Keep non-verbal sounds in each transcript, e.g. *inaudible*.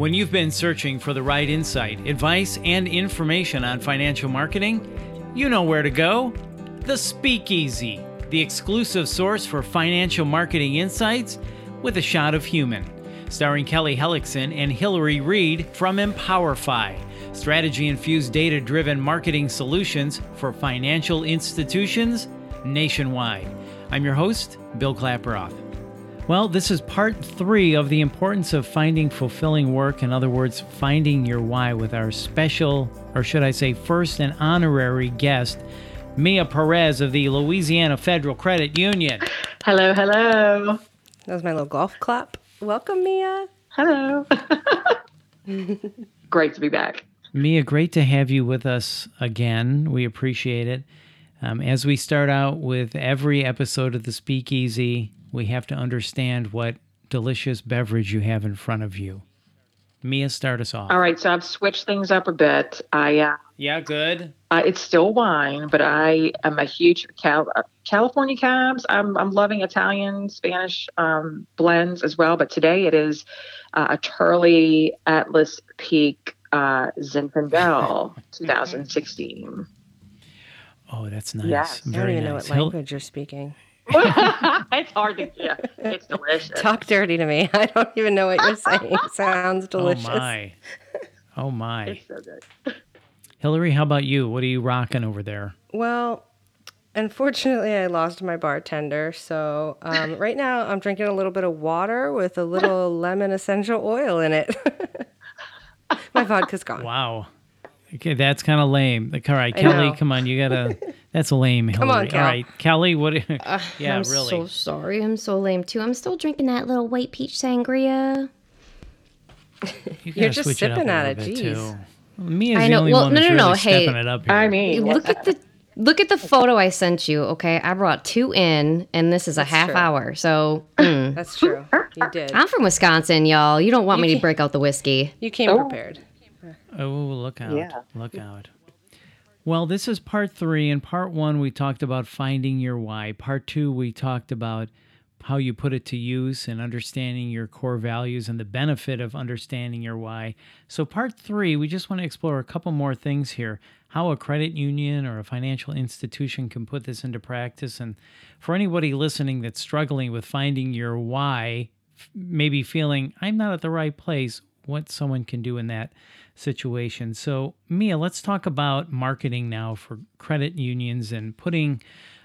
When you've been searching for the right insight, advice, and information on financial marketing, you know where to go. The Speakeasy, the exclusive source for financial marketing insights with a shot of human. Starring Kelly Hellickson and Hilary Reed from Empowerfi, strategy infused data driven marketing solutions for financial institutions nationwide. I'm your host, Bill Klaproth. Well, this is part three of the importance of finding fulfilling work. In other words, finding your why with our special, or should I say, first and honorary guest, Mia Perez of the Louisiana Federal Credit Union. Hello, hello. That was my little golf clap. Welcome, Mia. Hello. *laughs* Great to be back. Mia, great to have you with us again. We appreciate it. Um, as we start out with every episode of the Speakeasy, we have to understand what delicious beverage you have in front of you. Mia, start us off. All right, so I've switched things up a bit. I uh, yeah, good. Uh, it's still wine, but I am a huge Cal- uh, California cabs. I'm I'm loving Italian, Spanish um, blends as well. But today it is uh, a Turley Atlas Peak uh, Zinfandel *laughs* 2016. Oh, that's nice. Yes. I don't Very even know nice. what Hil- language you're speaking. *laughs* it's hard to *laughs* yeah. It's delicious. Talk dirty to me. *laughs* I don't even know what you're saying. Sounds delicious. Oh my. Oh my. It's so good. Hilary, how about you? What are you rocking over there? Well, unfortunately, I lost my bartender. So um, right now, I'm drinking a little bit of water with a little lemon essential oil in it. my vodka's gone. Wow. Okay, that's kind of lame. All right, Kelly, come on. You gotta. That's lame, Hilary. on, Cal. All right, Kelly. What? *laughs* yeah, I'm really. so sorry. I'm so lame too. I'm still drinking that little white peach sangria. You *laughs* You're just switch it up sipping a at it, jeez. too. Mia's I the know. only Well, one no, that's no, no, really hey. stepping it up here. I mean, Look at the look at the photo I sent you. Okay, I brought two in, and this is a half true. hour. So *laughs* mm. That's true. You did. I'm from Wisconsin, y'all. You don't want me to break out the whiskey. You came Oh. prepared. Oh, look out. Yeah. Look out. Well, this is part three. In part one, we talked about finding your why. Part two, we talked about how you put it to use and understanding your core values and the benefit of understanding your why. So, part three, we just want to explore a couple more things here how a credit union or a financial institution can put this into practice. And for anybody listening that's struggling with finding your why, maybe feeling, I'm not at the right place, what someone can do in that situation. So, Mia, let's talk about marketing now for credit unions and putting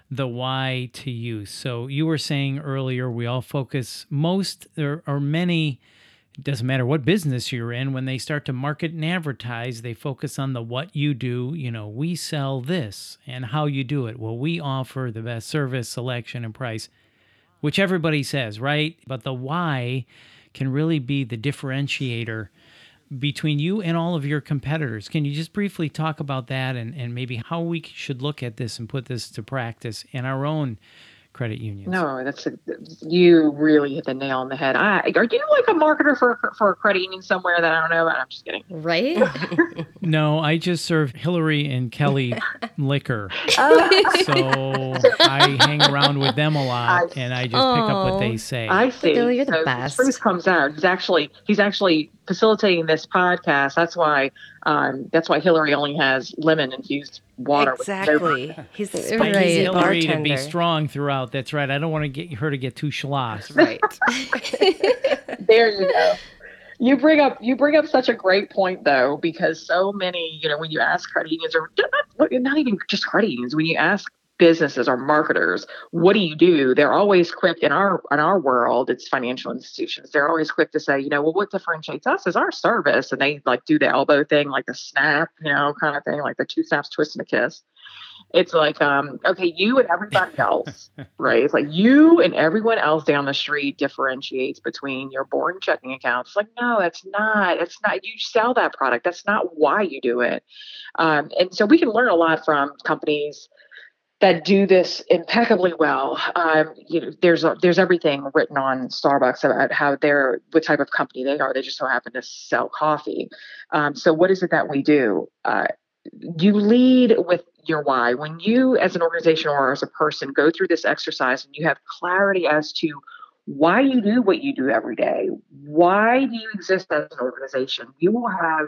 the why to use. So, you were saying earlier, we all focus most there are many it doesn't matter what business you're in when they start to market and advertise they focus on the what you do you know we sell this and how you do it well we offer the best service selection and price which everybody says right but the why can really be the differentiator between you and all of your competitors can you just briefly talk about that and, and maybe how we should look at this and put this to practice in our own credit unions No, that's a, you really hit the nail on the head. I are you like a marketer for for a credit union somewhere that I don't know about? I'm just kidding. Right? *laughs* no i just serve hilary and kelly *laughs* liquor Oh. so I hang around with them a lot, I- and I just pick up what they say. I see. Billy, you're the so best. truth comes out. He's actually he's actually facilitating this podcast. That's why um, that's why Hilary only has lemon infused water. Exactly. He's the Right. spicy Hilary to be strong throughout. That's right. I don't want to get her to get too schloss. Right. *laughs* there you go. You bring up you bring up such a great point though, because so many you know when you ask credit unions or not, not even just credit unions, when you ask businesses or marketers, what do you do? They're always quick in our in our world. It's financial institutions. They're always quick to say, you know, well, what differentiates us is our service, and they like do the elbow thing, like the snap, you know, kind of thing, like the two snaps, twist, and a kiss. It's like, um, okay, you and everybody *laughs* else, *laughs* right? It's like you and everyone else down the street differentiates between your boring checking accounts. It's like, no, that's not. It's not. You sell that product. That's not why you do it. Um, and so we can learn a lot from companies that do this impeccably well. Um, you know, there's a, there's everything written on Starbucks about how they're what type of company they are. They just so happen to sell coffee. Um, so what is it that we do? Uh, you lead with your why. When you, as an organization or as a person, go through this exercise and you have clarity as to why you do what you do every day. Why do you exist as an organization? You will have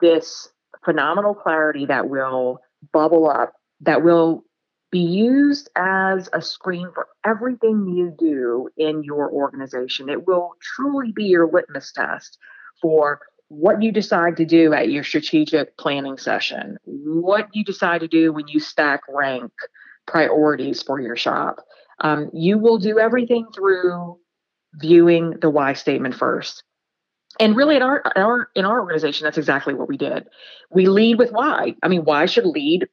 this phenomenal clarity that will bubble up, that will be used as a screen for everything you do in your organization. It will truly be your litmus test for what you decide to do at your strategic planning session, what you decide to do when you stack rank priorities for your shop. Um, you will do everything through viewing the why statement first. And really, in our, our in our organization, that's exactly what we did. We lead with why. I mean, why should lead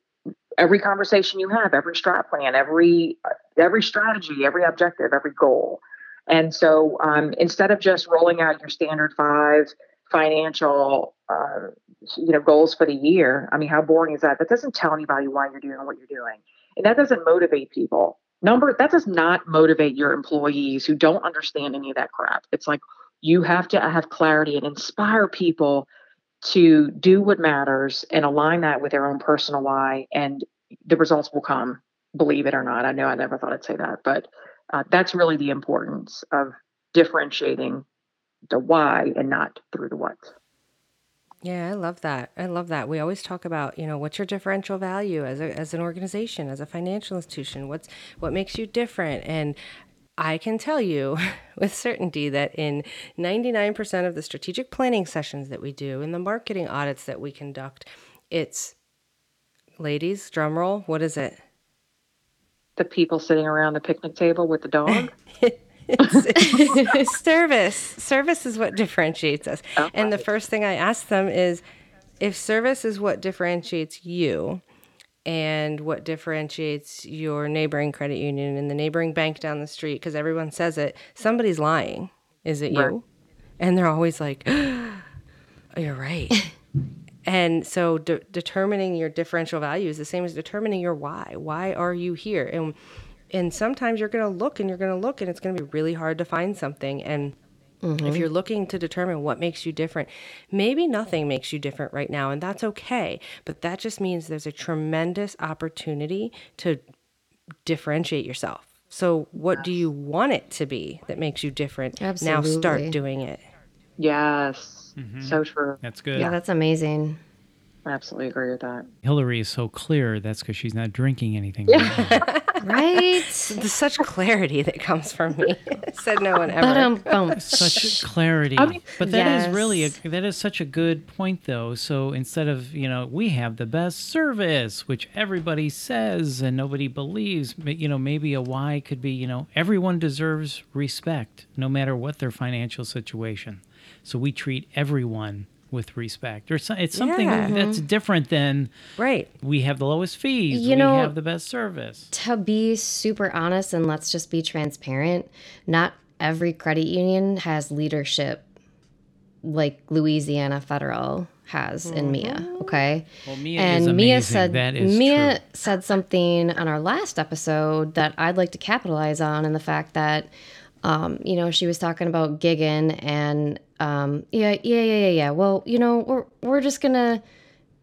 every conversation you have, every strat plan, every every strategy, every objective, every goal. And so, um, instead of just rolling out your standard five financial, uh, you know, goals for the year, I mean, how boring is that? That doesn't tell anybody why you're doing what you're doing, and that doesn't motivate people. Number that does not motivate your employees who don't understand any of that crap. It's like you have to have clarity and inspire people to do what matters and align that with their own personal why, and the results will come. Believe it or not, I know I never thought I'd say that, but uh, that's really the importance of differentiating the why and not through the what. Yeah, I love that. I love that. We always talk about, you know, what's your differential value as a, as an organization, as a financial institution? What's what makes you different? And I can tell you *laughs* with certainty that in 99% of the strategic planning sessions that we do, in the marketing audits that we conduct, it's ladies, drum roll, what is it? The people sitting around the picnic table with the dog. *laughs* *laughs* service. Service is what differentiates us. Okay. And the first thing I ask them is if service is what differentiates you and what differentiates your neighboring credit union and the neighboring bank down the street, because everyone says it, somebody's lying. Is it right. you? And they're always like, oh, *gasps* you're right. *laughs* and so de- determining your differential value is the same as determining your why. Why are you here? And and sometimes you're going to look and you're going to look and it's going to be really hard to find something and Mm-hmm. If you're looking to determine what makes you different, maybe nothing makes you different right now, and that's okay. But that just means there's a tremendous opportunity to differentiate yourself. So, what do you want it to be that makes you different? Absolutely. Now start doing it. Yes. Mm-hmm. So true. That's good. Yeah, that's amazing. I absolutely agree with that. Hilary is so clear. That's because she's not drinking anything. right? *laughs* such clarity that comes from me. Said no one ever. But, such clarity. I mean, but that yes. is really a, that is such a good point, though. So instead of you know we have the best service, which everybody says and nobody believes, you know maybe a why could be you know everyone deserves respect, no matter what their financial situation. So we treat everyone with respect or so, it's something yeah. that's mm-hmm. different than right we have the lowest fees you we know have the best service to be super honest and let's just be transparent not every credit union has leadership like louisiana federal has in Mia. Mm-hmm. Okay. Well, Mia and Mia said Mia true. said something on our last episode that I'd like to capitalize on, and the fact that um, you know, she was talking about gigging and um, yeah, yeah, yeah, yeah, yeah. Well, you know, we're we're just gonna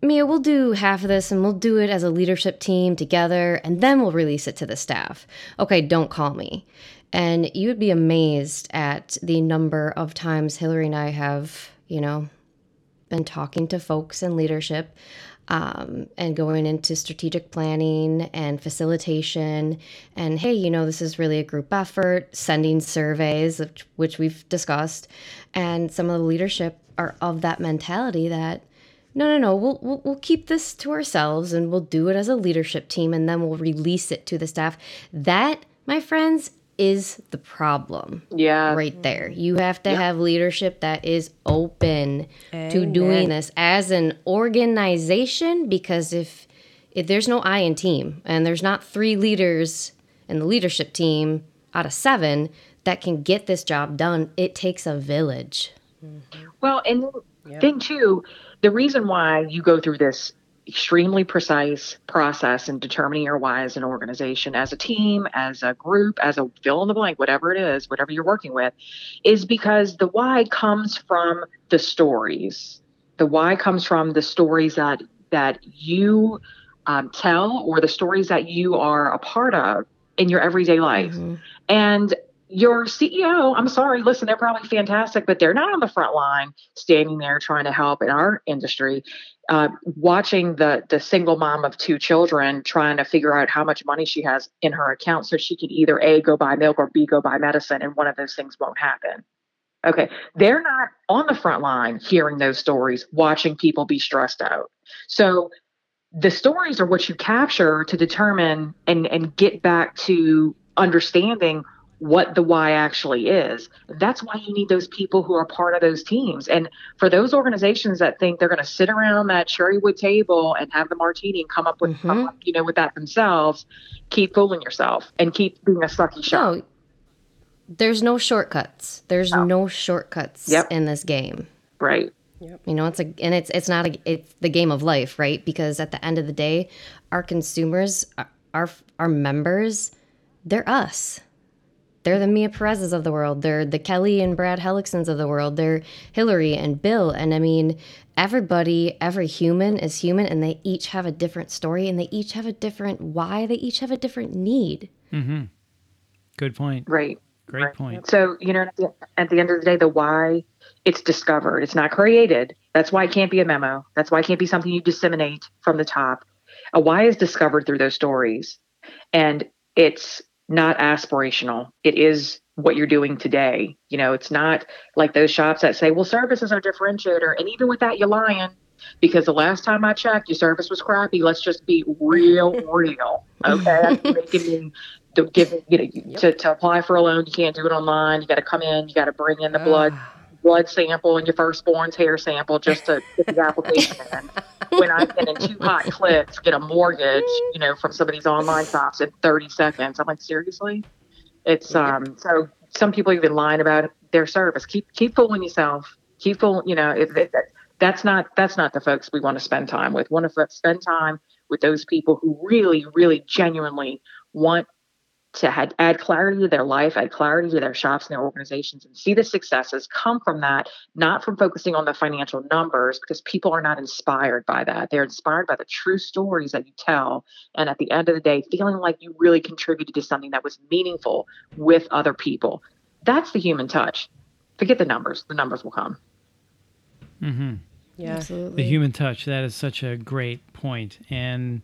Mia, we'll do half of this and we'll do it as a leadership team together and then we'll release it to the staff. Okay, don't call me. And you would be amazed at the number of times Hilary and I have, you know, been talking to folks in leadership um, and going into strategic planning and facilitation. And hey, you know, this is really a group effort, sending surveys, which we've discussed. And some of the leadership are of that mentality that no, no, no, we'll, we'll, we'll keep this to ourselves and we'll do it as a leadership team and then we'll release it to the staff. That, my friends, is the problem. Yeah. Right there. You have to have leadership that is open Amen. to doing this as an organization because if if there's no I in team and there's not three leaders in the leadership team out of 7 that can get this job done, it takes a village. Mm-hmm. Well, and yep. thing too, the reason why you go through this extremely precise process in determining your why as an organization, as a team, as a group, as a fill in the blank, whatever it is, whatever you're working with, is because the why comes from the stories. The why comes from the stories that that you um, tell or the stories that you are a part of in your everyday life. Mm-hmm. And your CEO, I'm sorry, listen, they're probably fantastic, but they're not on the front line standing there trying to help in our industry. Uh, watching the the single mom of two children trying to figure out how much money she has in her account so she can either a go buy milk or b go buy medicine and one of those things won't happen okay they're not on the front line hearing those stories watching people be stressed out so the stories are what you capture to determine and and get back to understanding what the why actually is. That's why you need those people who are part of those teams. And for those organizations that think they're going to sit around that cherrywood table and have the martini and come up with, mm-hmm. you know, with that themselves, keep fooling yourself and keep being a sucky shot. No, there's no shortcuts. There's no, no shortcuts yep. in this game. Right. Yep. You know, it's a and it's it's not a it's the game of life, right? Because at the end of the day, our consumers, our our members, they're us they're the Mia Perez's of the world. They're the Kelly and Brad Hellicksons of the world. They're Hilary and Bill. And I mean, everybody, every human is human, and they each have a different story, and they each have a different why. They each have a different need. Mm-hmm. Good point. Right. Great right. point. So you know, at the, at the end of the day, the why it's discovered. It's not created. That's why it can't be a memo. That's why it can't be something you disseminate from the top. A why is discovered through those stories, and it's not aspirational. It is what you're doing today. You know, it's not like those shops that say, well, service is our differentiator. And even with that, you're lying because the last time I checked, your service was crappy. Let's just be real, *laughs* real. Okay. making me to give you know, yep. to, to apply for a loan. You can't do it online. You got to come in. You got to bring in the blood ah. blood sample and your firstborn's hair sample just to get the application in. *laughs* When I can in two hot clicks get a mortgage, you know, from some of these online shops in 30 seconds. I'm like, seriously? It's um so some people even lying about their service. Keep keep fooling yourself. Keep fooling, you know, if, if, that's not that's not the folks we want to spend time with. We want to spend time with those people who really, really genuinely want to add, add clarity to their life, add clarity to their shops and their organizations, and see the successes come from that, not from focusing on the financial numbers, because people are not inspired by that. They're inspired by the true stories that you tell. And at the end of the day, feeling like you really contributed to something that was meaningful with other people. That's the human touch. Forget the numbers, the numbers will come. Mm-hmm. Yeah, absolutely. The human touch, that is such a great point. And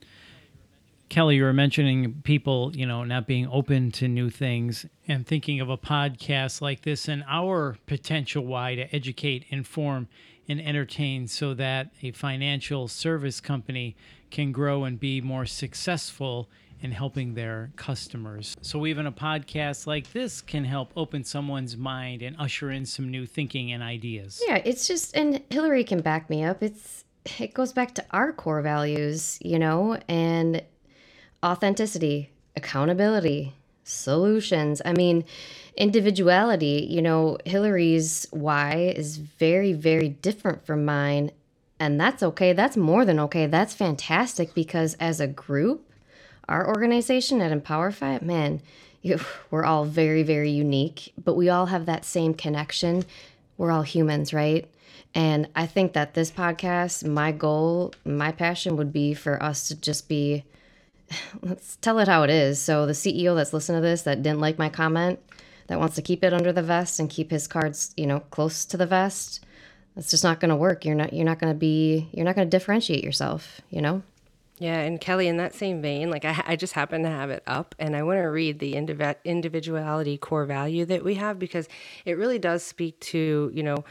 Kelly, you were mentioning people, you know, not being open to new things and thinking of a podcast like this and our potential why to educate, inform, and entertain so that a financial service company can grow and be more successful in helping their customers. So even a podcast like this can help open someone's mind and usher in some new thinking and ideas. Yeah, it's just and Hilary can back me up. It's it goes back to our core values, you know, and authenticity, accountability, solutions. I mean, individuality, you know, Hilary's why is very, very different from mine. And that's okay. That's more than okay. That's fantastic because as a group, our organization at EmpowerFi, man, we're all very, very unique, but we all have that same connection. We're all humans, right? And I think that this podcast, my goal, my passion would be for us to just be let's tell it how it is. So the CEO that's listening to this that didn't like my comment, that wants to keep it under the vest and keep his cards, you know, close to the vest, that's just not going to work. You're not you're not going to be you're not going to differentiate yourself, you know? Yeah, and Kelly, in that same vein, like I, I just happen to have it up, and I want to read the indiv- individuality core value that we have because it really does speak to you know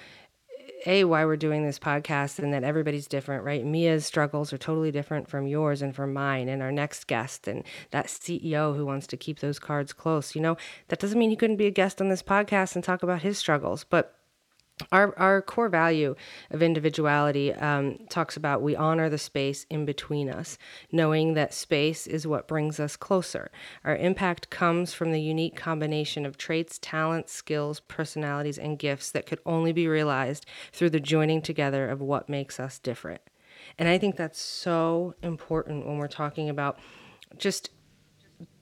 a why we're doing this podcast and that everybody's different right? Mia's struggles are totally different from yours and from mine and our next guest and that ceo who wants to keep those cards close you know? That doesn't mean he couldn't be a guest on this podcast and talk about his struggles but our, our core value of individuality um, talks about we honor the space in between us, knowing that space is what brings us closer. Our impact comes from the unique combination of traits, talents, skills, personalities, and gifts that could only be realized through the joining together of what makes us different. And I think that's so important when we're talking about just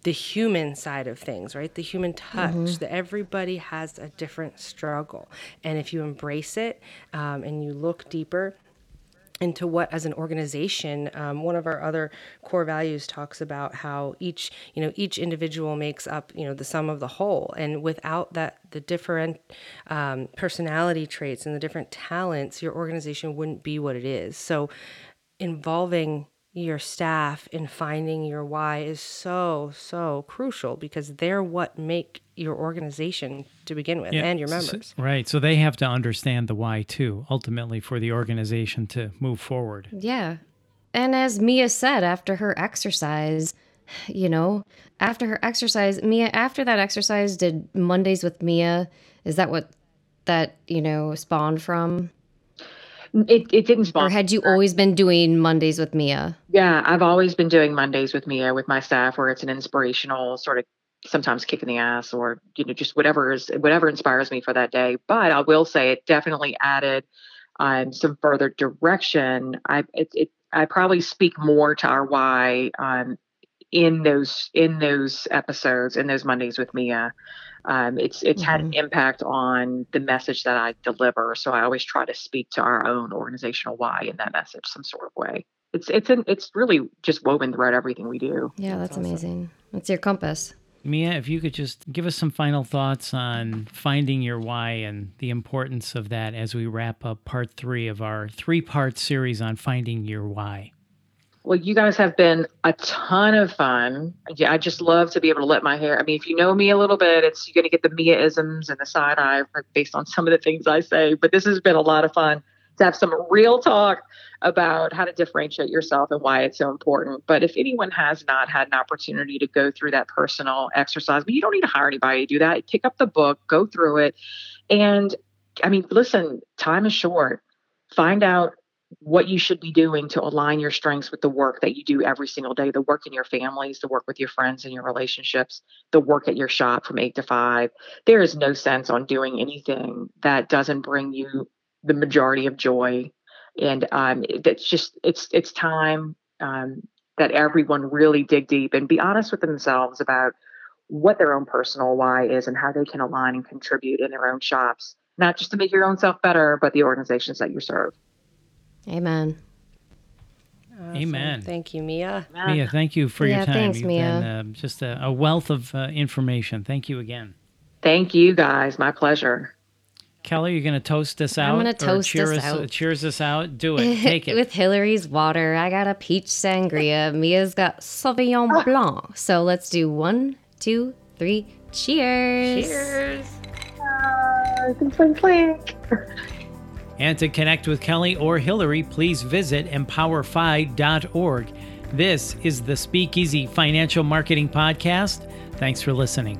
the human side of things, right? The human touch, mm-hmm. that everybody has a different struggle. And if you embrace it um, and you look deeper, into what as an organization um, one of our other core values talks about how each you know each individual makes up you know the sum of the whole and without that the different um, personality traits and the different talents your organization wouldn't be what it is so involving your staff in finding your why is so so crucial because they're what make your organization to begin with yeah, and your members. So, right. So they have to understand the why too, ultimately for the organization to move forward. Yeah. And as Mia said after her exercise, you know, after her exercise, Mia after that exercise did Mondays with Mia, is that what that, you know, spawned from? It, it didn't spawn. Or had you always been doing Mondays with Mia? Yeah, I've always been doing Mondays with Mia with my staff where it's an inspirational sort of sometimes kick in the ass or you know just whatever is whatever inspires me for that day but i will say it definitely added um, some further direction i it, it, i probably speak more to our why um, in those in those episodes in those mondays with mia um, it's it's mm-hmm. had an mm-hmm. impact on the message that i deliver so i always try to speak to our own organizational why in that message some sort of way it's it's an, it's really just woven throughout everything we do yeah that's, that's awesome. amazing it's your compass Mia, if you could just give us some final thoughts on finding your why and the importance of that as we wrap up part three of our three part series on finding your why. Well, you guys have been a ton of fun. Yeah, I just love to be able to let my hair. I mean, if you know me a little bit, it's you're going to get the Mia isms and the side eye based on some of the things I say. But this has been a lot of fun to have some real talk about how to differentiate yourself and why it's so important. But if anyone has not had an opportunity to go through that personal exercise, but you don't need to hire anybody to do that. Pick up the book, go through it. And I mean, listen, time is short. Find out what you should be doing to align your strengths with the work that you do every single day the work in your families, the work with your friends and your relationships, the work at your shop from eight to five. There is no sense on doing anything that doesn't bring you the majority of joy and um, it's just it's it's time um, that everyone really dig deep and be honest with themselves about what their own personal why is and how they can align and contribute in their own shops not just to make your own self better but the organizations that you serve amen Awesome. Amen. Thank you, Mia. Mia, thank you for yeah, your time. Thanks, You've Mia. Been, uh, just a, a, wealth of uh, information. Thank you again. Thank you, guys. My pleasure. Kelly, you're going to toast us out? I'm going to toast cheer us, out. Cheers us out. Do it. *laughs* Take it. With Hilary's water, I got a peach sangria. *laughs* Mia's got Sauvignon ah. Blanc. So let's do one, two, three. Cheers. Cheers. Uh, clink, clink. And to connect with Kelly or Hillary, please visit empowerfi.org. This is the Speakeasy Financial Marketing Podcast. Thanks for listening.